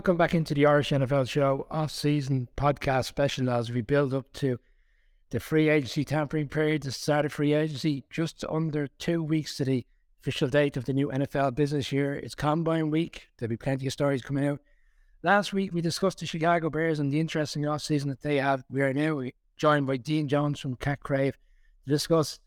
welcome back into the Irish NFL show off-season podcast special as we build up to the free agency tampering period, the start of free agency, just under two weeks to the official date of the new NFL business year. It's Combine Week. There'll be plenty of stories coming out. Last week we discussed the Chicago Bears and the interesting off-season that they have. We are now joined by Dean Jones from Cat Crave to discuss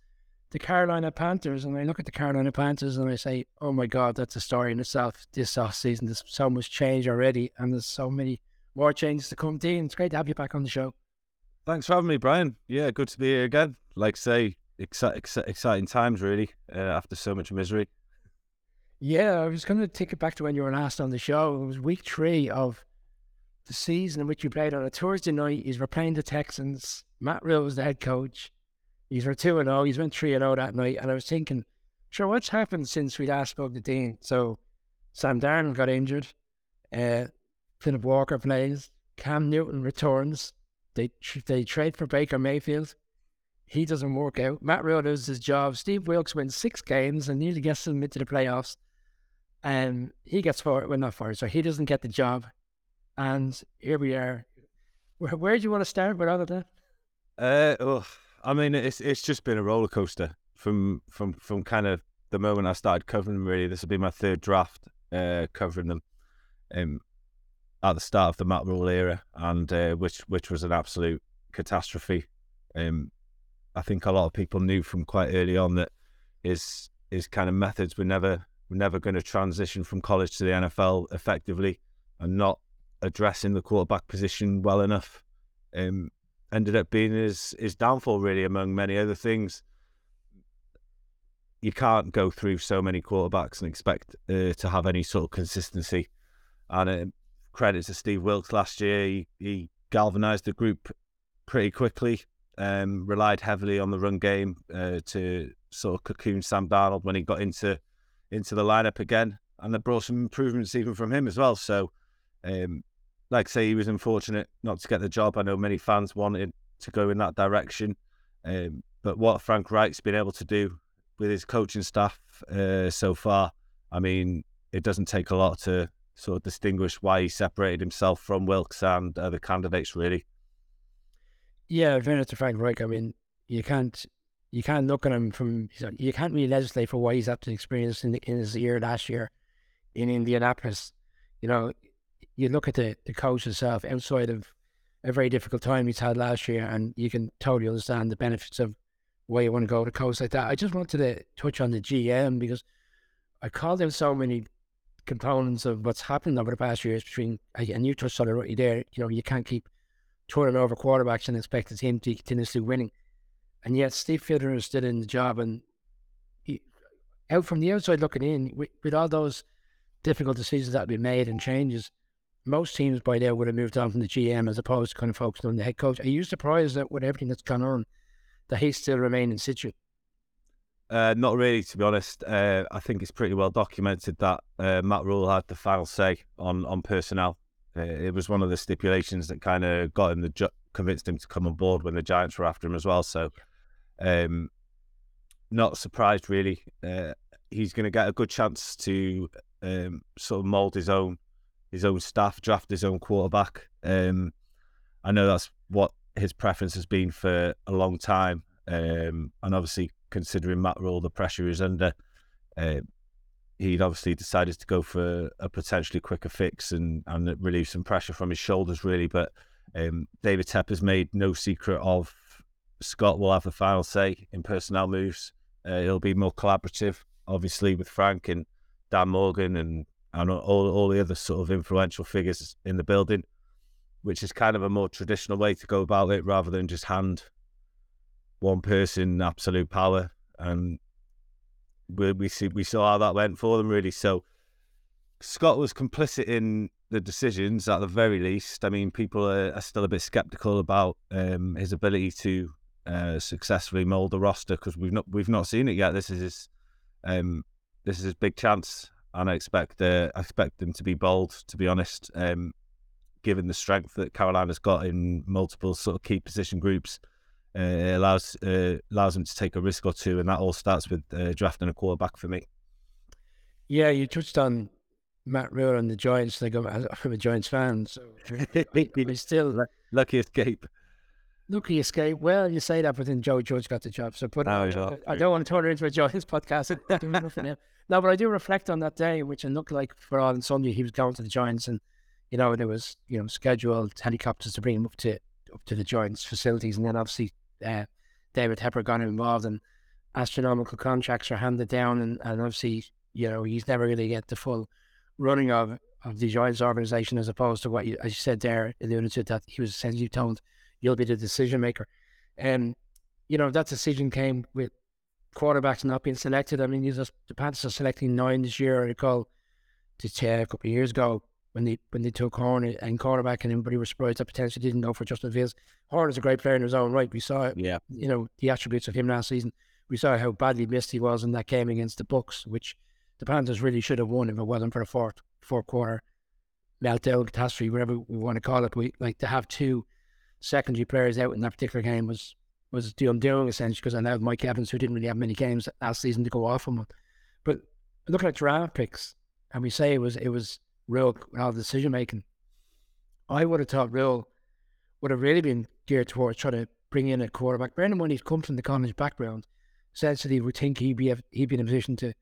the Carolina Panthers, and I look at the Carolina Panthers and I say, "Oh my God, that's a story in itself." This off season, there's so much change already, and there's so many more changes to come. Dean, it's great to have you back on the show. Thanks for having me, Brian. Yeah, good to be here again. Like say, exci- exci- exciting times really uh, after so much misery. Yeah, I was going to take it back to when you were last on the show. It was week three of the season in which you played on a Thursday night. You were playing the Texans. Matt Rhule was the head coach. He's were 2 and 0. He's went 3 and 0 that night. And I was thinking, sure, what's happened since we last spoke to Dean? So Sam Darnold got injured. Uh, Philip Walker plays. Cam Newton returns. They they trade for Baker Mayfield. He doesn't work out. Matt Rhule loses his job. Steve Wilks wins six games and nearly gets them into the playoffs. And he gets fired. Well, not fired. So he doesn't get the job. And here we are. Where, where do you want to start with all of that? Uh, oh, I mean, it's it's just been a roller coaster from from from kind of the moment I started covering them. Really, this will be my third draft uh, covering them. Um, at the start of the Matt Rhule era, and uh, which which was an absolute catastrophe. Um, I think a lot of people knew from quite early on that his his kind of methods were never were never going to transition from college to the NFL effectively, and not addressing the quarterback position well enough. Um, ended up being his his downfall really among many other things. You can't go through so many quarterbacks and expect uh, to have any sort of consistency. And uh, credit to Steve Wilks last year, he, he galvanized the group pretty quickly. Um, relied heavily on the run game uh, to sort of cocoon Sam Darnold when he got into into the lineup again, and they brought some improvements even from him as well. So um, like say, he was unfortunate not to get the job. I know many fans wanted to go in that direction. Um, but what Frank Reich's been able to do with his coaching staff uh, so far, I mean, it doesn't take a lot to sort of distinguish why he separated himself from Wilks and other candidates, really. Yeah, fairness to Frank Reich, I mean, you can't you can't look at him from you can't really legislate for why he's up to experience in, in his year last year in Indianapolis. You know, you look at the, the coach himself outside of a very difficult time he's had last year, and you can totally understand the benefits of why you want to go to coach like that. I just wanted to touch on the GM because I called out so many components of what's happened over the past years between, and you touched on it right there. You know, you can't keep turning over quarterbacks and expect the team to continuously winning. And yet, Steve Fitterer is still in the job, and he, out from the outside looking in, with, with all those difficult decisions that have been made and changes, most teams by now would have moved on from the GM as opposed to kind of focusing on the head coach. Are you surprised that with everything that's gone on, that he still remain in situ? Uh, not really, to be honest. Uh, I think it's pretty well documented that uh, Matt Rhule had the final say on on personnel. Uh, it was one of the stipulations that kind of got him the ju- convinced him to come on board when the Giants were after him as well. So, um, not surprised really. Uh, he's going to get a good chance to um, sort of mold his own his own staff, draft his own quarterback. Um, I know that's what his preference has been for a long time, um, and obviously considering Matt Rhule, the pressure he's under, uh, he'd obviously decided to go for a potentially quicker fix and and relieve some pressure from his shoulders, really. But um, David Tepper's made no secret of Scott will have the final say in personnel moves. Uh, it'll be more collaborative, obviously, with Frank and Dan Morgan and and all, all the other sort of influential figures in the building, which is kind of a more traditional way to go about it rather than just hand one person absolute power. And we, we see we saw how that went for them really. So Scott was complicit in the decisions at the very least. I mean, people are, are still a bit skeptical about um, his ability to uh, successfully mold the roster because we've not we've not seen it yet. This is his um, this is his big chance and I expect uh, I expect them to be bold. To be honest, um, given the strength that Carolina's got in multiple sort of key position groups, uh, it allows uh, allows them to take a risk or two, and that all starts with uh, drafting a quarterback for me. Yeah, you touched on Matt Rhule and the Giants. Like I'm, I'm a Giants fan, so I still lucky escape. Lucky escape. Well, you say that, but then Joe Judge got the job. So, but no, I, I, don't want to turn it into a Giants podcast. no, but I do reflect on that day, which it looked like for on Sunday he was going to the Giants, and you know there was you know scheduled helicopters to bring him up to up to the Giants facilities, and then obviously uh, David Tepper got involved, and astronomical contracts are handed down, and, and obviously you know he's never really get the full running of of the Giants organization as opposed to what you, as you said there alluded to that he was essentially told you'll be the decision maker. And, you know, that decision came with quarterbacks not being selected. I mean, just, the Panthers are selecting nine this year. I recall just uh, a couple of years ago when they when they took Horn and quarterback, and everybody was surprised that potentially didn't go for Justin Fields. Horn is a great player in his own right. We saw, it, yeah, you know, the attributes of him last season. We saw how badly missed he was in that game against the Bucks, which the Panthers really should have won if it wasn't for a fourth fourth quarter meltdown catastrophe, whatever we want to call it. We like to have two secondary players out in that particular game was was the undoing essentially because I know Mike Evans who didn't really have many games last season to go off him. But looking at draft picks, and we say it was it was real all decision making. I would have thought Rhule would have really been geared towards trying to bring in a quarterback. Brandon when he's come from the college background, essentially would think he'd be he'd be in a position to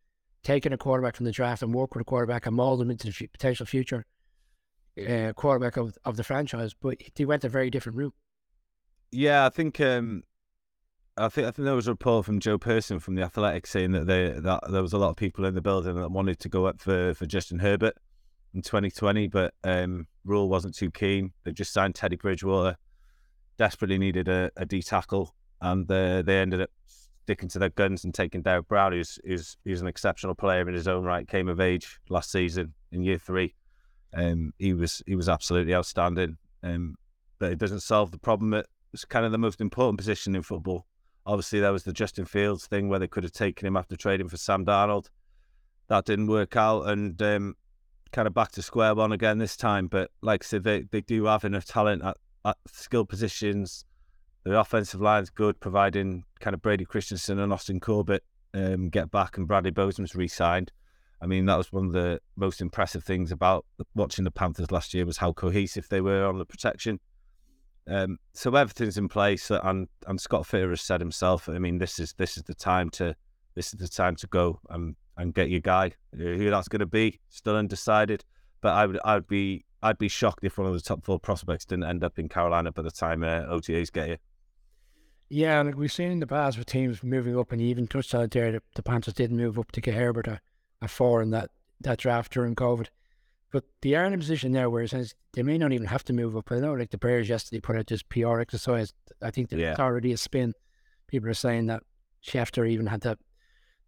take in a quarterback from the draft and work with a quarterback and mold him into the potential future uh, quarterback of, of the franchise, but he went a very different route. Yeah, I think um, I think I think there was a report from Joe Person from the Athletic saying that they that there was a lot of people in the building that wanted to go up for, for Justin Herbert in 2020, but um, Rhule wasn't too keen. They just signed Teddy Bridgewater, desperately needed a, a D tackle, and uh, they ended up sticking to their guns and taking Derrick Brown, who's, who's, who's an exceptional player in his own right, came of age last season in year three. Um, he was he was absolutely outstanding. Um, but it doesn't solve the problem it's kind of the most important position in football. Obviously, there was the Justin Fields thing where they could have taken him after trading for Sam Darnold. That didn't work out, and um, kind of back to square one again this time. But like I said, they, they do have enough talent at, at skill positions. The offensive line's good, providing kind of Brady Christensen and Austin Corbett um, get back, and Bradley Bozeman's re-signed. I mean, that was one of the most impressive things about watching the Panthers last year was how cohesive they were on the protection. Um, so everything's in place, and and Scott Fitterer has said himself. I mean, this is this is the time to this is the time to go and and get your guy. Who that's going to be, still undecided. But I would I'd be I'd be shocked if one of the top four prospects didn't end up in Carolina by the time uh, OTAs get here. Yeah, like we've seen in the past with teams moving up, and even touched on it there. The, the Panthers did move up to get Herbert. At four in that, that draft during COVID. But they are in a position now where it says they may not even have to move up. I know, like the Bears yesterday put out this PR exercise. I think that yeah. it's already a spin. People are saying that Schefter even had that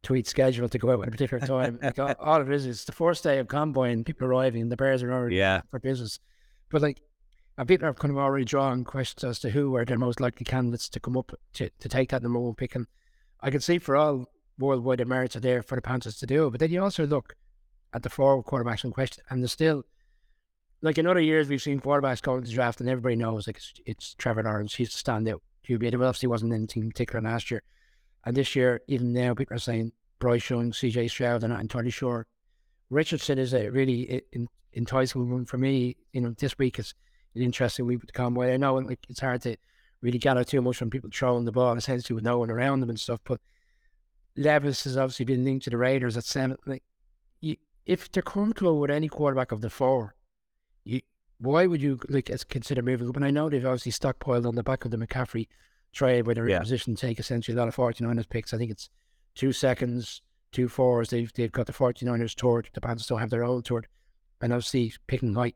tweet scheduled to go out at a particular time. like all, all, it is, is the first day of combine, people arriving, the Bears are already yeah. for business. But like, and people are kind of already drawing questions as to who are the most likely candidates to come up to, to take that number one pick. And I can see for all worldwide merits are there for the Panthers to do. But then you also look at the four quarterbacks in question, and there's still like in other years we've seen quarterbacks going to the draft, and everybody knows like it's, it's Trevor Lawrence. He's the standout. QB. Well, obviously wasn't anything particular last year, and this year even now people are saying Bryce Young, CJ Stroud. They're not entirely sure. Richardson is a really enticing one for me. You know, this week is an interesting week with the Conway. I know like it's hard to really gather too much from people throwing the ball essentially with no one around them and stuff, but Levis has obviously been linked to the Raiders at seven. Like, you, if they're comfortable with any quarterback of the four, you, why would you like consider moving up? And I know they've obviously stockpiled on the back of the McCaffrey trade where they're yeah. in position to take essentially a lot of 49ers picks. I think it's two seconds, two fours. They've they've got the 49ers toured. The Panthers still have their own toured. And obviously picking high.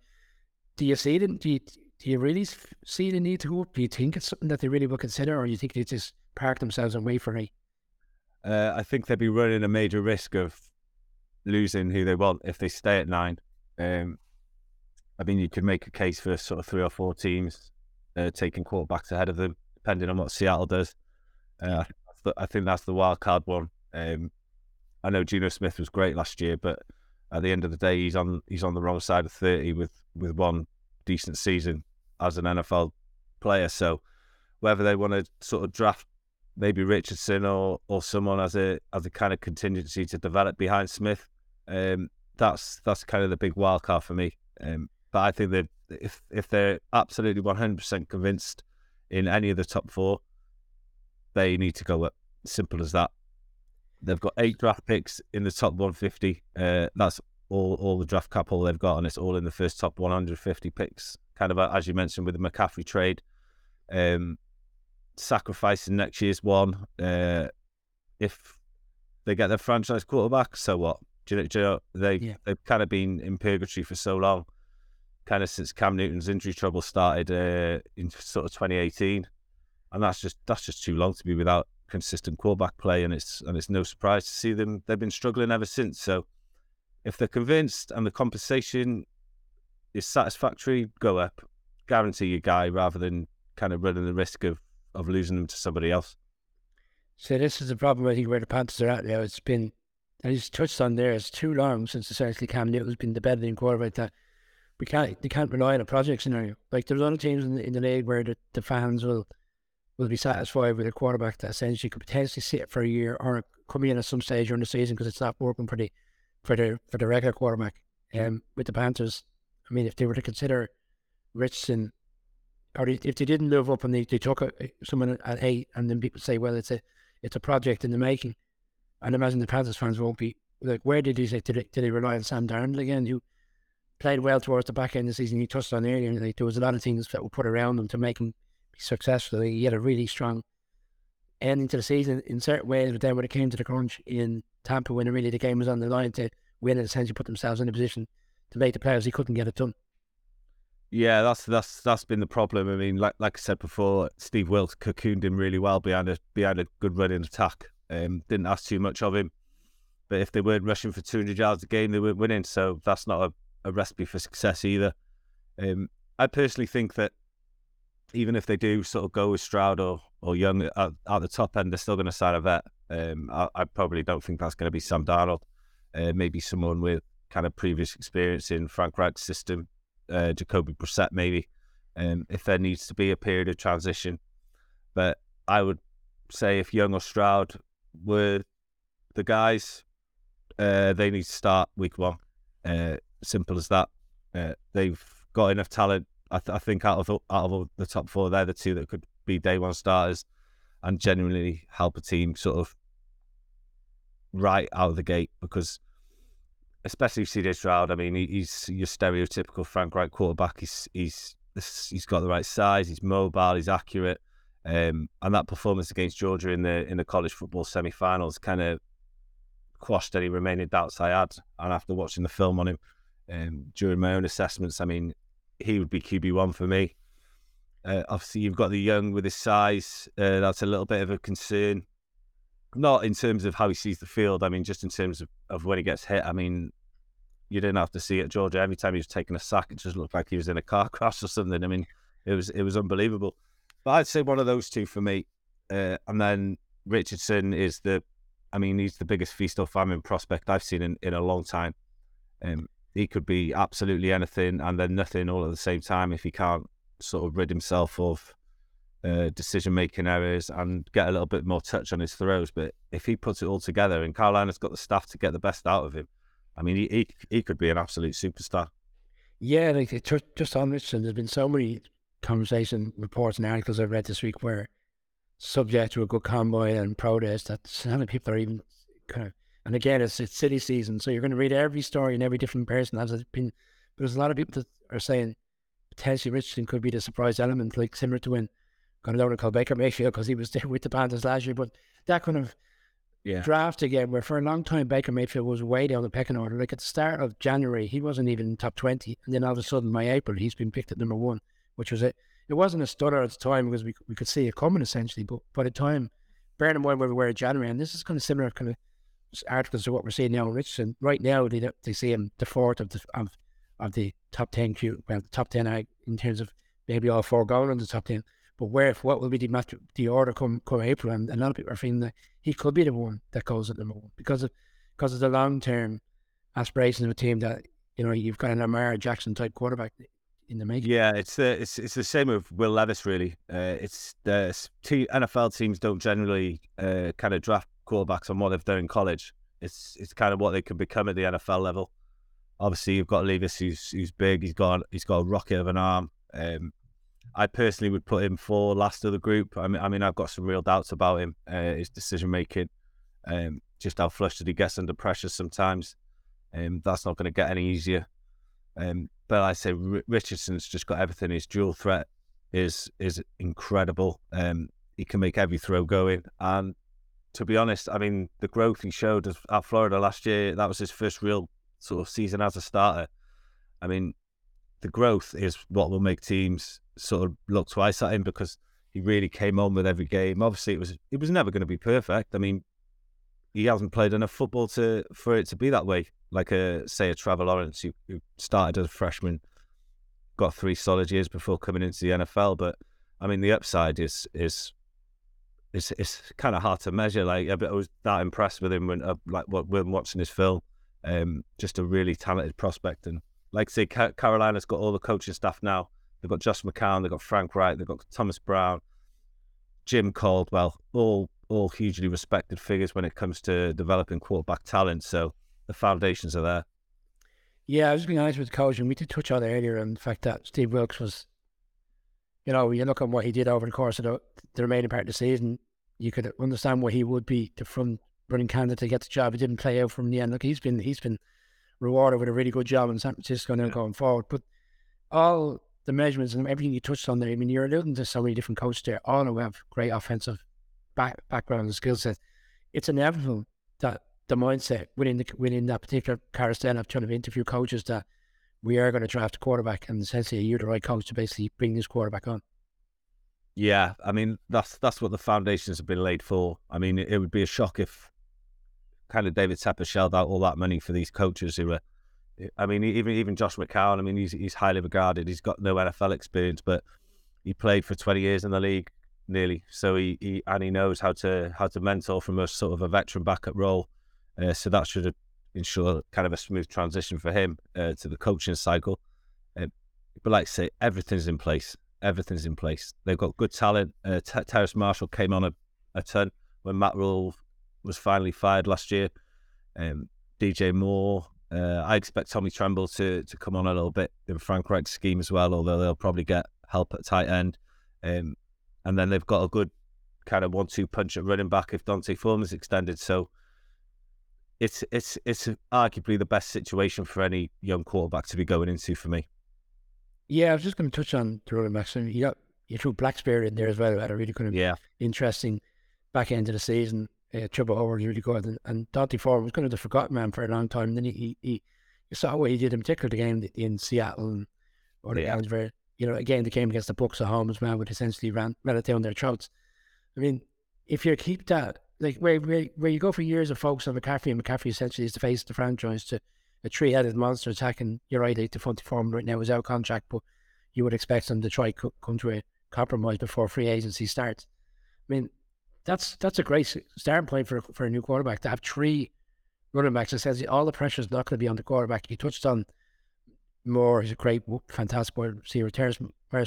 Do you see them? Do you, do you really see the need to go up? Do you think it's something that they really will consider, or do you think they just park themselves and wait for a uh, I think they'd be running a major risk of losing who they want if they stay at nine. Um, I mean, you could make a case for sort of three or four teams uh, taking quarterbacks ahead of them, depending on what Seattle does. Uh, I think that's the wild card one. Um, I know Geno Smith was great last year, but at the end of the day, he's on he's on the wrong side of thirty with with one decent season as an NFL player. So whether they want to sort of draft maybe Richardson or or someone as a as a kind of contingency to develop behind Smith. Um, that's that's kind of the big wild card for me. Um, but I think that if if they're absolutely one hundred percent convinced in any of the top four, they need to go up. Simple as that. They've got eight draft picks in the top 150. Uh, that's all all the draft capital they've got, and it's all in the first top 150 picks. Kind of as you mentioned with the McCaffrey trade, um, sacrificing next year's one. Uh, if they get their franchise quarterback, so what? Do you know, do you know they've yeah. they've kind of been in purgatory for so long, kind of since Cam Newton's injury trouble started uh, in sort of 2018, and that's just that's just too long to be without consistent quarterback play, and it's and it's no surprise to see them. They've been struggling ever since. So if they're convinced and the compensation is satisfactory, go up, guarantee your guy rather than kind of running the risk of of losing them to somebody else. So this is the problem I think where the Panthers are at now. It's been and he's touched on there. It's too long since essentially Cam Newton's been the better than quarterback that we can't they can't rely on a project scenario. Like there's other teams in the, in the league where the, the fans will will be satisfied with a quarterback that essentially could potentially sit for a year or come in at some stage during the season because it's not working for the for the for the regular quarterback. Um, with the Panthers, I mean, if they were to consider Richardson, or if they didn't live up and they, they took a, someone at eight, and then people say, well, it's a it's a project in the making. And imagine the Panthers fans won't be like, where did he say did they, did rely on Sam Darnold again, who played well towards the back end of the season? He touched on earlier, like there was a lot of things that were put around him to make him be successful. He had a really strong ending to the season in certain ways, but then when it came to the crunch in Tampa, when really the game was on the line to win and essentially put themselves in a position to make the players, he couldn't get it done. Yeah, that's that's that's been the problem. I mean, like like I said before, Steve Wilks cocooned him really well behind a behind a good running attack. Um, didn't ask too much of him, but if they weren't rushing for 200 yards a game, they weren't winning. So that's not a, a recipe for success either. Um, I personally think that even if they do sort of go with Stroud or, or Young at, at the top end, they're still going to sign a vet. Um, I, I, probably don't think that's going to be Sam Darnold. Uh, maybe someone with kind of previous experience in Frank Reich's system, uh, Jacoby Brissett, maybe, um, if there needs to be a period of transition. But I would say if Young or Stroud were the guys, uh, they need to start week one. Uh, simple as that. Uh, they've got enough talent I, th- I think out of out of the top four, they're the two that could be day one starters and genuinely help a team sort of right out of the gate because especially CJ Stroud. I mean, he's your stereotypical Frank Reich quarterback. He's he's he's got the right size. He's mobile. He's accurate. Um, and that performance against Georgia in the in the college football semi-finals kind of quashed any remaining doubts I had. And after watching the film on him um, during my own assessments, I mean, he would be QB one for me. Uh, obviously, you've got the young with his size. Uh, that's a little bit of a concern. Not in terms of how he sees the field. I mean, just in terms of, of when he gets hit. I mean, you didn't have to see it, Georgia. Every time he was taking a sack, it just looked like he was in a car crash or something. I mean, it was it was unbelievable. But I'd say one of those two for me. Uh, and then Richardson is the, I mean, he's the biggest feast or famine prospect I've seen in, in a long time. Um, he could be absolutely anything and then nothing all at the same time if he can't sort of rid himself of uh, decision making errors and get a little bit more touch on his throws. But if he puts it all together and Carolina's got the staff to get the best out of him, I mean, he he, he could be an absolute superstar. Yeah, like just on Richardson, there's been so many conversation reports and articles I've read this week where subject to a good combine and protest that so many people are even kind of and again, it's it's city season, so you're going to read every story and every different person has been. But there's a lot of people that are saying potentially Richardson could be the surprise element, like similar to when going to call Baker Mayfield because he was there with the Panthers last year. But that kind of yeah. draft again, where for a long time Baker Mayfield was way down the pecking order. Like at the start of January, he wasn't even top twenty, and then all of a sudden by April, he's been picked at number one, which was it. It wasn't a stutter at the time because we we could see it coming essentially, but by the time, bearing in mind where we were in January, and this is kind of similar kind of articles of what we're seeing now in Richardson. Right now, they they see him the fourth of the of, of the top ten well, the top ten in terms of maybe all four going in the top ten. But where if what will be the match, the order come come April, and a lot of people are feeling that he could be the one that goes at number one because of because of the long term aspirations of a team that you know you've got an Lamar Jackson type quarterback in the making. Yeah, it's the it's it's the same with Will Levis really. Uh, it's the NFL teams don't generally uh, kind of draft quarterbacks on what they've done in college. It's it's kind of what they can become at the NFL level. obviously you've got Levis, who's who's big. He's got he's got a rocket of an arm. Um, I personally would put him for last of the group. I mean, I mean, I've got some real doubts about him, uh, his decision making, um, just how flustered he gets under pressure sometimes. Um, that's not going to get any easier. Um, but I say R- Richardson's just got everything. His dual threat is is incredible. Um, he can make every throw going, and to be honest, I mean, the growth he showed at Florida last year, that was his first real sort of season as a starter. I mean, the growth is what will make teams sort of look twice at him because he really came on with every game. Obviously, it was it was never going to be perfect. I mean, he hasn't played enough football to for it to be that way. Like a say a Trevor Lawrence who, who started as a freshman, got three solid years before coming into the NFL. But I mean, the upside is is it's it's kind of hard to measure. Like I was that impressed with him when uh, like when watching his film. Um, just a really talented prospect, and like I say, Carolina's got all the coaching staff now. They've got Josh McCown, they've got Frank Reich, they've got Thomas Brown, Jim Caldwell, all all hugely respected figures when it comes to developing quarterback talent. So the foundations are there. Yeah, I was being honest with the coach, and we did touch on it earlier on the fact that Steve Wilks was, you know, you look at what he did over the course of the, the remaining part of the season, you could understand why he would be the front running candidate to get the job. It didn't play out from the end. Look, he's been he's been rewarded with a really good job in San Francisco now yeah. going forward. But all the measurements and everything you touched on there, I mean, you're alluding to so many different coaches there, all who have great offensive back, background and skill set. It's inevitable that the mindset within the within that particular carousel of trying to interview coaches that we are going to draft a quarterback, and essentially you're the right coach to basically bring this quarterback on. Yeah, I mean that's that's what the foundations have been laid for. I mean, it, it would be a shock if kind of David Tepper shelled out all that money for these coaches who are. I mean, even even Josh McCown. I mean, he's he's highly regarded. He's got no NFL experience, but he played for twenty years in the league, nearly. So he, he and he knows how to how to mentor from a sort of a veteran backup role. Uh, so that should ensure kind of a smooth transition for him uh, to the coaching cycle. Uh, but like I say, everything's in place everything's in place. They've got good talent. Uh, Terrace Marshall came on a, a ton when Matt Rhule was finally fired last year. Um, DJ Moore. Uh, I expect Tommy Tremble to to come on a little bit in Frank Reich's scheme as well, although they'll probably get help at tight end. Um, and then they've got a good kind of one-two punch at running back if D'Onta Foreman's extended. So it's it's it's arguably the best situation for any young quarterback to be going into for me. Yeah, I was just going to touch on running backs. you got you threw Blackshear in there as well. Had a really kind of yeah. interesting back end of the season. Uh, Chuba Hubbard really good, and, and D'Onta Foreman was kind of the forgotten man for a long time. And then he, he, he you saw what he did in particular the game in Seattle and or the yeah. very you know again the game against the Bucks at home as well, which essentially ran ran it down their throats. I mean, if you keep that like where where, where you go for years of focus on McCaffrey, and McCaffrey essentially is the face of the franchise to a three-headed monster attacking your right to front form right now is out contract, but you would expect them to try co- come to a compromise before free agency starts. I mean, that's that's a great starting point for for a new quarterback to have three running backs. It says all the pressure is not going to be on the quarterback. You touched on Moore. He's a great, fantastic wide receiver. Terrace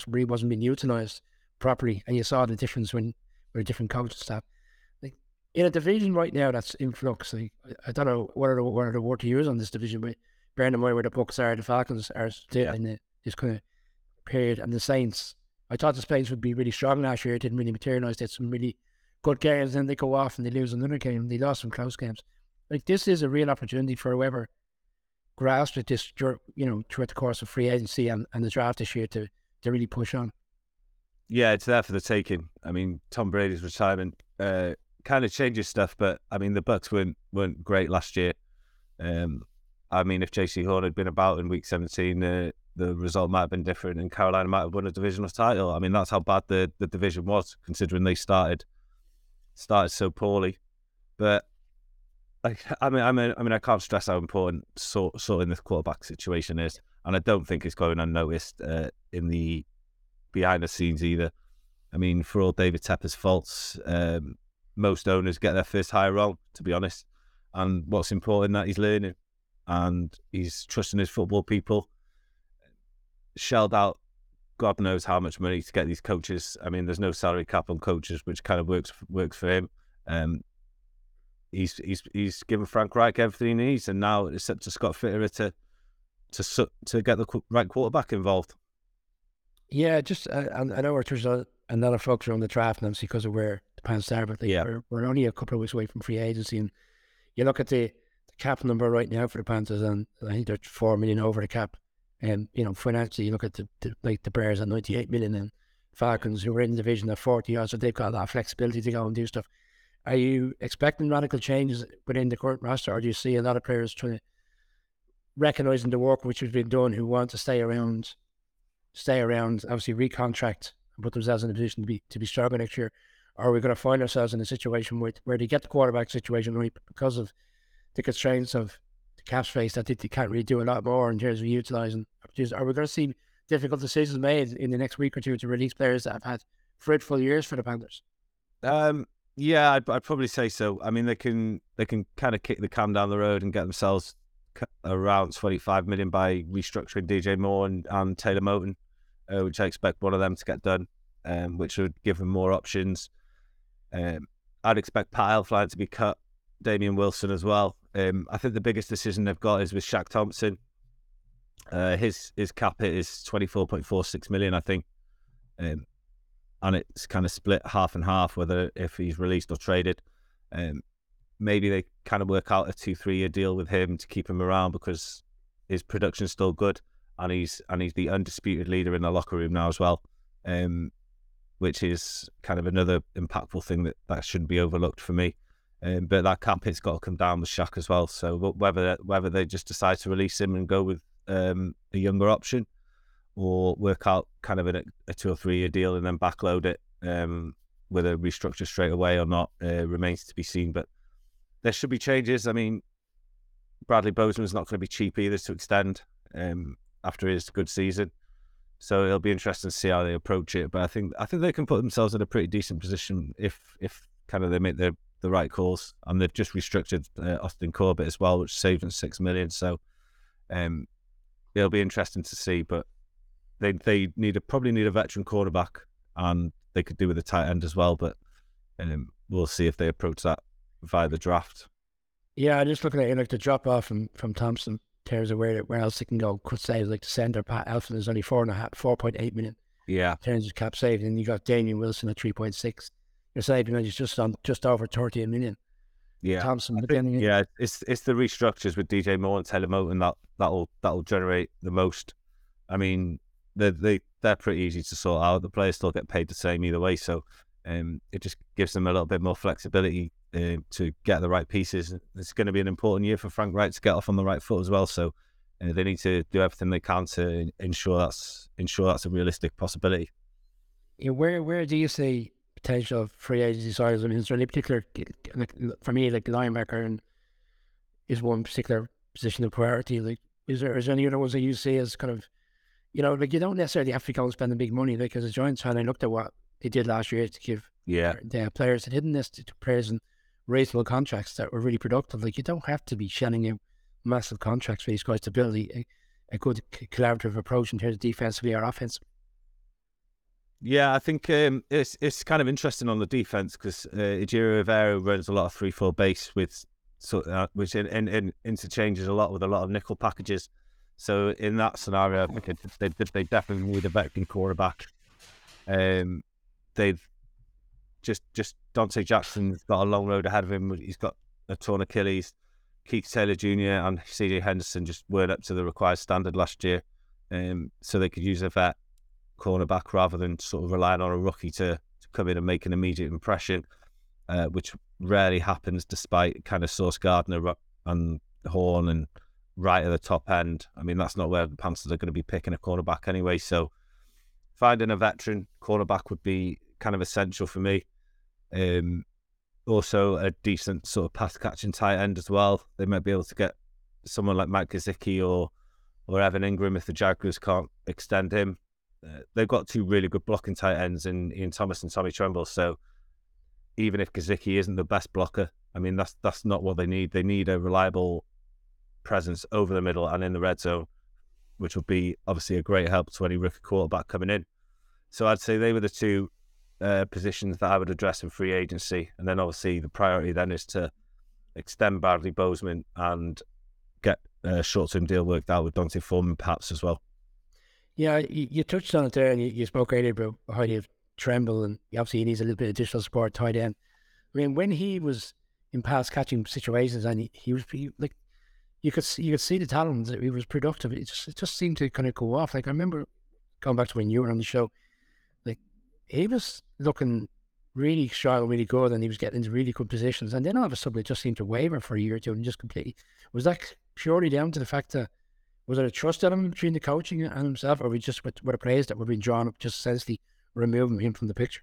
Reed wasn't being utilised properly, and you saw the difference when with a different coaching staff in a division right now that's in flux. Like, I don't know what are the, what are the word to use on this division, but bearing in mind where the Bucks are, the Falcons are still in the, this kind of period, and the Saints. I thought the Saints would be really strong last year. It didn't really materialize. They had some really good games, then they go off and they lose another game. They lost some close games. Like this is a real opportunity for whoever grasped it this, you know, throughout the course of free agency and, and the draft this year to to really push on. Yeah, it's there for the taking. I mean, Tom Brady's retirement uh, kind of changes stuff. But I mean, the Bucks weren't weren't great last year. Um, I mean, if Jaycee Horn had been about in Week 17, uh, the result might have been different, and Carolina might have won a divisional title. I mean, that's how bad the, the division was, considering they started started so poorly. But like, I mean, I mean, I mean, I can't stress how important sort sorting this quarterback situation is, and I don't think it's going unnoticed uh, in the behind the scenes either. I mean, for all David Tepper's faults, um, most owners get their first hire wrong, to be honest. And what's important that he's learning and he's trusting his football people. Shelled out God knows how much money to get these coaches. I mean, there's no salary cap on coaches, which kind of works works for him. Um, he's he's he's given Frank Reich everything he needs, and now it's up to Scott Fitterer to to to get the right quarterback involved. Yeah, just uh, I, know there's a, another folks around the draft now because of where the Panthers are, but yeah. we're, we're only a couple of weeks away from free agency, and you look at the, the cap number right now for the Panthers, and I think they're four million over the cap. And you know, financially, you look at the, the like the Bears at ninety eight million and Falcons who are in the division at forty yards, so they've got a lot of flexibility to go and do stuff. Are you expecting radical changes within the current roster, or do you see a lot of players trying to recognizing the work which has been done who want to stay around, stay around, obviously recontract and put themselves in a position to be to be stronger next year? Or are we going to find ourselves in a situation where, where they get the quarterback situation right because of the constraints of the cap space that they, they can't really do a lot more in terms of utilizing Are we going to see difficult decisions made in the next week or two to release players that have had fruitful years for the Panthers? Um, yeah, I'd, I'd, probably say so. I mean, they can they can kind of kick the can down the road and get themselves around 25 million by restructuring DJ Moore and, and Taylor Moton, uh, which I expect one of them to get done, um, which would give them more options. Um, I'd expect Pat Elflein to be cut, Damien Wilson as well. Um, I think the biggest decision they've got is with Shaq Thompson. Uh, his his cap hit is twenty four point four six million, I think, um, and it's kind of split half and half whether if he's released or traded. Um, maybe they kind of work out a two three year deal with him to keep him around because his production's still good and he's and he's the undisputed leader in the locker room now as well. Um, which is kind of another impactful thing that, that shouldn't be overlooked for me. Um, but that cap hit's got to come down with Shaq as well. So whether whether they just decide to release him and go with um, a younger option, or work out kind of a, a two or three year deal and then backload it um, with a restructure straight away or not uh, remains to be seen. But there should be changes. I mean, Bradley Bozeman's not going to be cheap either to extend um, after his good season. So it'll be interesting to see how they approach it. But I think I think they can put themselves in a pretty decent position if if kind of they make the the right calls. And they've just restructured uh, Austin Corbett as well, which saved them six million. So um, it'll be interesting to see. But they they need a, probably need a veteran quarterback, and they could do with a tight end as well. But um, we'll see if they approach that via the draft. Yeah, just looking at it, like the drop off from from Thompson terms of where where else it can go. Could say like the center Pat Elflein is only four and a half, four point eight million. Yeah, in terms of cap saved, and you got Damien Wilson at three point six. Saving is just on just over thirty million. Yeah, Thompson. Then, yeah, it's it's the restructures with DJ Moore and Taylor Moton that that'll that'll generate the most. I mean, they they they're pretty easy to sort out. The players still get paid the same either way, so um, it just gives them a little bit more flexibility uh, to get the right pieces. It's going to be an important year for Frank Reich to get off on the right foot as well. So uh, they need to do everything they can to ensure that's ensure that's a realistic possibility. Yeah, where where do you see potential free agency size? I mean, is there any particular like for me like linebacker and is one particular position of priority? Like, is there is there any other ones that you see as kind of you know, like you don't necessarily have to go and spend the big money. Like the Giants fan, I looked at what they did last year to give yeah the players that hidden this to players and reasonable contracts that were really productive. Like you don't have to be shelling out massive contracts for these guys to build a, a good collaborative approach in terms of defensively or offense. Yeah, I think um, it's it's kind of interesting on the defense because uh, Ejiro Evero runs a lot of three four base with so uh, which in, in, in, interchanges a lot with a lot of nickel packages. So in that scenario, I think they they definitely need a veteran quarterback. Um, they've just just Donte Jackson's got a long road ahead of him. He's got a torn Achilles. Keith Taylor Jr. and CJ Henderson just weren't up to the required standard last year, um, so they could use a vet cornerback rather than sort of relying on a rookie to, to come in and make an immediate impression, uh, which rarely happens despite kind of Sauce Gardner and Horn and right at the top end. I mean, that's not where the Panthers are going to be picking a cornerback anyway. So finding a veteran cornerback would be kind of essential for me. Um, also, a decent sort of pass catching tight end as well. They might be able to get someone like Mike Gesicki or or Evan Engram if the Jaguars can't extend him. Uh, they've got two really good blocking tight ends in Ian Thomas and Tommy Tremble. So even if Gesicki isn't the best blocker, I mean that's that's not what they need. They need a reliable presence over the middle and in the red zone, which would be obviously a great help to any rookie quarterback coming in. So I'd say they were the two uh, positions that I would address in free agency, and then obviously the priority then is to extend Bradley Bozeman and get a short term deal worked out with D'Onta Foreman, perhaps as well. Yeah, you, you touched on it there, and you, you spoke earlier about how you Tremble, and obviously he needs a little bit of additional support tied in. I mean, when he was in pass catching situations, and he, he was he, like, you could see, you could see the talent that he was productive. It just it just seemed to kind of go off. Like I remember going back to when you were on the show, like he was looking really strong, really good, and he was getting into really good positions. And then all of a sudden, it just seemed to waver for a year or two, and just completely was that purely down to the fact that was there a trust element between the coaching and himself, or we just with, with that were being drawn up just essentially removing him from the picture?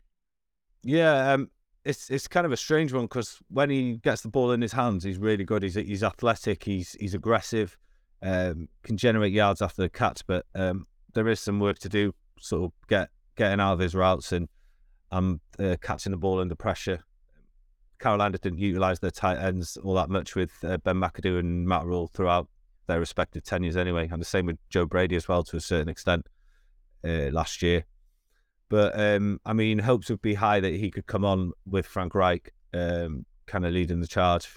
Yeah, um, it's it's kind of a strange one because when he gets the ball in his hands, he's really good. He's he's athletic. He's he's aggressive. Um, can generate yards after the catch, but um, there is some work to do. Sort of get getting out of his routes and um, uh, catching the ball under pressure. Carolina didn't utilise their tight ends all that much with uh, Ben McAdoo and Matt Rhule throughout their respective tenures anyway, and the same with Joe Brady as well to a certain extent uh, last year. But um, I mean, hopes would be high that he could come on with Frank Reich, um, kind of leading the charge.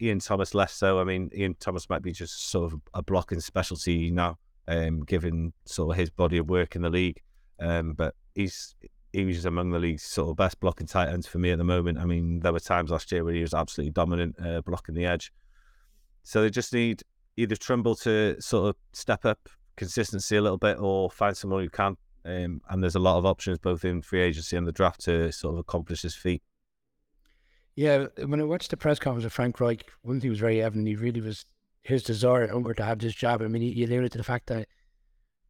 Ian Thomas less so. I mean, Ian Thomas might be just sort of a blocking specialty now, um, given sort of his body of work in the league. Um, but he's he was among the league's sort of best blocking tight ends for me at the moment. I mean, there were times last year where he was absolutely dominant uh, blocking the edge. So they just need either Tremble to sort of step up consistency a little bit or find someone who can um, and there's a lot of options both in free agency and the draft to sort of accomplish this feat. Yeah, when I watched the press conference of Frank Reich, one thing was very evident. He really was his desire and hunger to have this job. I mean, he, he alluded to the fact that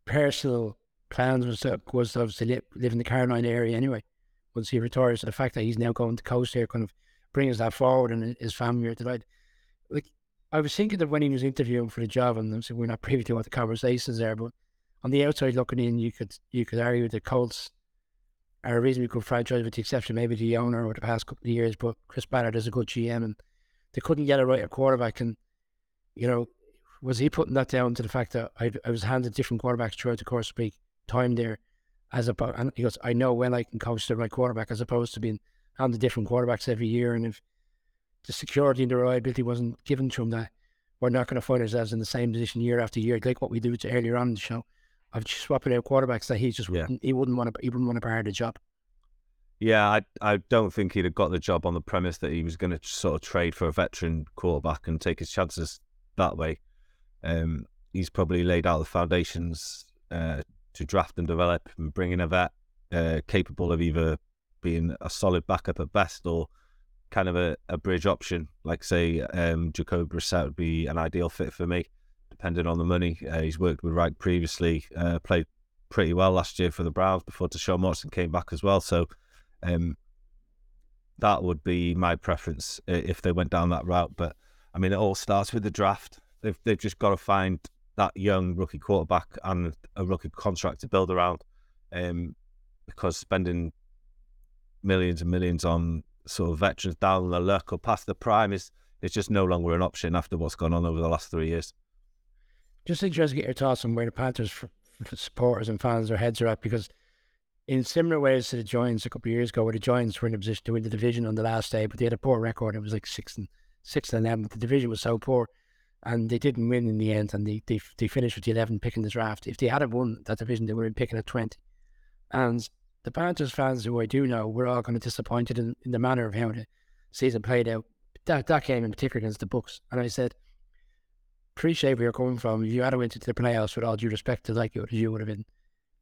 personal plans was to, was to obviously live, live in the Carolina area anyway. Once he retires, so the fact that he's now going to coast here kind of brings that forward, and his family are delighted. Like I was thinking that when he was interviewing for the job, and so we're not privy to what the conversations there, but on the outside looking in, you could you could argue the Colts are a reasonably good franchise, with the exception maybe the owner over the past couple of years. But Chris Ballard is a good GM, and they couldn't get a right at quarterback. And you know, was he putting that down to the fact that I, I was handed different quarterbacks throughout the course of my time there, as about and he goes, I know when I can coach the right quarterback, as opposed to being handed different quarterbacks every year, and if the security and the reliability wasn't given to him, that we're not going to find ourselves in the same position year after year, like what we do earlier on in the show of swapping out quarterbacks that he just yeah. wouldn't, he wouldn't want to he wouldn't want to part the job. Yeah, I I don't think he'd have got the job on the premise that he was going to sort of trade for a veteran quarterback and take his chances that way. Um, he's probably laid out the foundations uh, to draft and develop and bring in a vet uh, capable of either being a solid backup at best or kind of a, a bridge option. Like say, um, Jacoby Brissett would be an ideal fit for me depending on the money. Uh, he's worked with Reich previously, uh, played pretty well last year for the Browns before Deshaun Watson came back as well. So um, that would be my preference if they went down that route. But I mean, it all starts with the draft. They've they've just got to find that young rookie quarterback and a rookie contract to build around, um, because spending millions and millions on sort of veterans down the luck or past the prime is is just no longer an option after what's gone on over the last three years. Just interested to get your thoughts on where the Panthers for, for supporters and fans their heads are at because in similar ways to the Giants a couple of years ago, where the Giants were in a position to win the division on the last day, but they had a poor record. It was like six and six and eleven. The division was so poor, and they didn't win in the end. And they they, they finished with the eleven pick in the draft. If they had won that division, they would have been picking at twenty. And the Panthers fans, who I do know, were all kind of disappointed in, in the manner of how the season played out. That that game in particular against the Bucks, and I said appreciate where you're coming from. If you had went into the playoffs with all due respect to like you would have been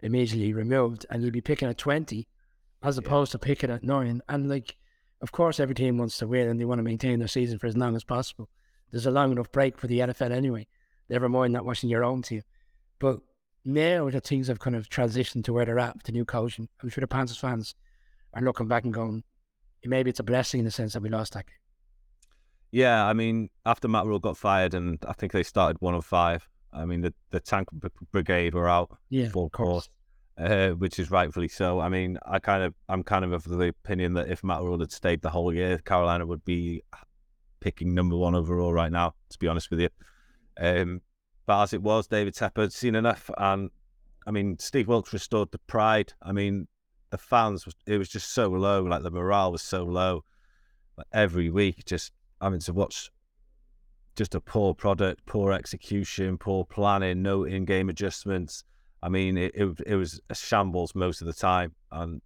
immediately removed and you'd be picking at 20 as opposed yeah. to picking at nine. And like, of course, every team wants to win and they want to maintain their season for as long as possible. There's a long enough break for the NFL anyway, never mind not watching your own team. But now that things have kind of transitioned to where they're at with the new coaching, I'm sure the Panthers fans are looking back and going, maybe it's a blessing in the sense that we lost that game. Yeah, I mean, after Matt Rhule got fired, and I think they started one of five. I mean, the the tank brigade were out yeah, full course, uh, which is rightfully so. I mean, I kind of, I'm kind of of the opinion that if Matt Rhule had stayed the whole year, Carolina would be picking number one overall right now. To be honest with you, um, but as it was, David Tepper had seen enough, and I mean, Steve Wilks restored the pride. I mean, the fans, it was just so low. Like the morale was so low. Like every week, just having to watch just a poor product, poor execution, poor planning, no in-game adjustments. I mean, it, it, it was a shambles most of the time, and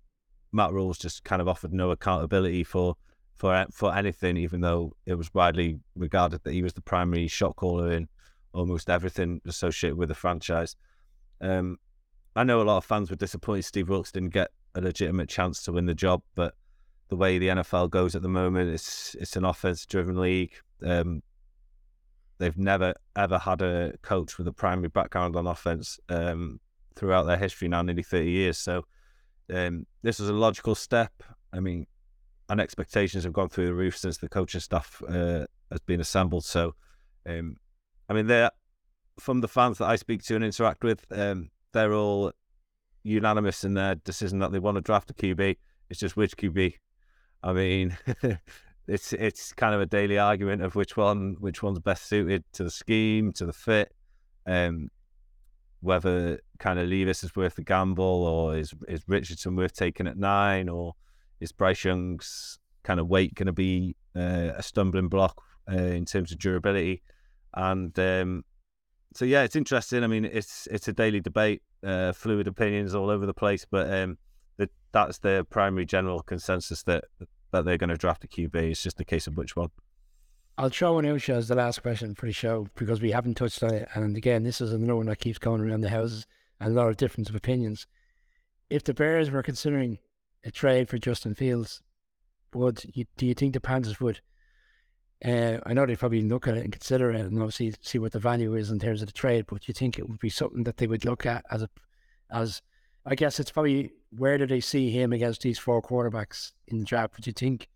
Matt Rhule just kind of offered no accountability for for for anything, even though it was widely regarded that he was the primary shot caller in almost everything associated with the franchise. Um, I know a lot of fans were disappointed Steve Wilks didn't get a legitimate chance to win the job, but the way the NFL goes at the moment, it's it's an offense-driven league. Um, they've never ever had a coach with a primary background on offense um, throughout their history now, nearly thirty years. So um, this was a logical step. I mean, and expectations have gone through the roof since the coaching staff uh, has been assembled. So, um, I mean, they're from the fans that I speak to and interact with, um, they're all unanimous in their decision that they want to draft a QB. It's just which QB. I mean, it's it's kind of a daily argument of which one which one's best suited to the scheme, to the fit, um, whether kind of Levis is worth the gamble or is is Richardson worth taking at nine or is Bryce Young's kind of weight going to be uh, a stumbling block uh, in terms of durability? And um, so yeah, it's interesting. I mean, it's it's a daily debate, uh, fluid opinions all over the place, but um, the, that's the primary general consensus that that they're going to draft a QB. It's just a case of which one. I'll throw one out as the last question for the show because we haven't touched on it. And again, this is another one that keeps going around the houses and a lot of difference of opinions. If the Bears were considering a trade for Justin Fields, would you, do you think the Panthers would? Uh, I know they probably look at it and consider it, and obviously see what the value is in terms of the trade. But you think it would be something that they would look at as a, as I guess it's probably where do they see him against these four quarterbacks in the draft? Would you think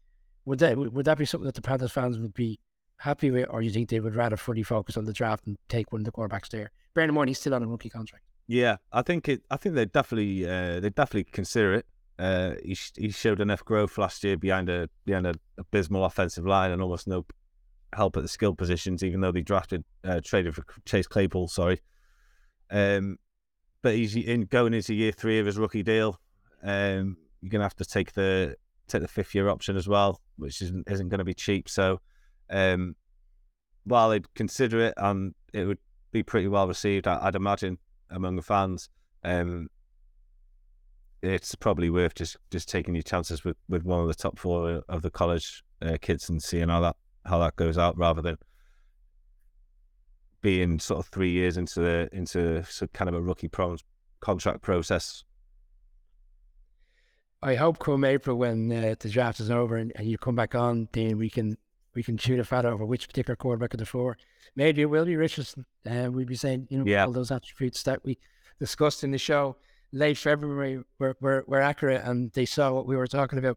would that would that be something that the Panthers fans would be happy with, or do you think they would rather fully focus on the draft and take one of the quarterbacks there? Bear in mind he's still on a rookie contract. Yeah, I think it. I think they definitely uh, they definitely consider it. Uh, he he showed enough growth last year behind a behind a abysmal offensive line and almost no help at the skill positions, even though they drafted uh, traded for Chase Claypool. Sorry, um, but he's in going into year three of his rookie deal. Um, you're gonna have to take the take the fifth year option as well, which isn't isn't going to be cheap. So, um, while they'd consider it and it would be pretty well received, I, would imagine among the fans. Um, it's probably worth just just taking your chances with, with one of the top four of the college uh, kids and seeing how that how that goes out, rather than being sort of three years into the into kind of a rookie pro- contract process. I hope come April when uh, the draft is over and, and, you come back on, then we can we can shoot a fat over which particular quarterback of the four. Maybe it will be Richardson. And uh, we'd be saying, you know, yeah. all those attributes that we discussed in the show late February were, were, were accurate and they saw what we were talking about.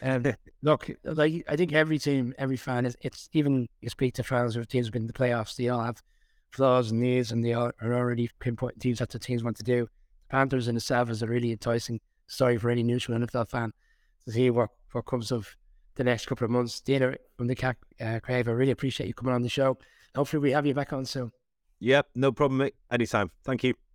And look, like I think every team, every fan is it's even you speak to fans who teams have been in the playoffs, they all have flaws and needs and they all are already pinpointing teams that the teams want to do. The Panthers in itself is a really enticing story for any neutral NFL fan to see what, what comes of the next couple of months. Dana from the CAC uh, Crave, I really appreciate you coming on the show. Hopefully we have you back on soon. Yep, no problem, mate. Anytime. Thank you.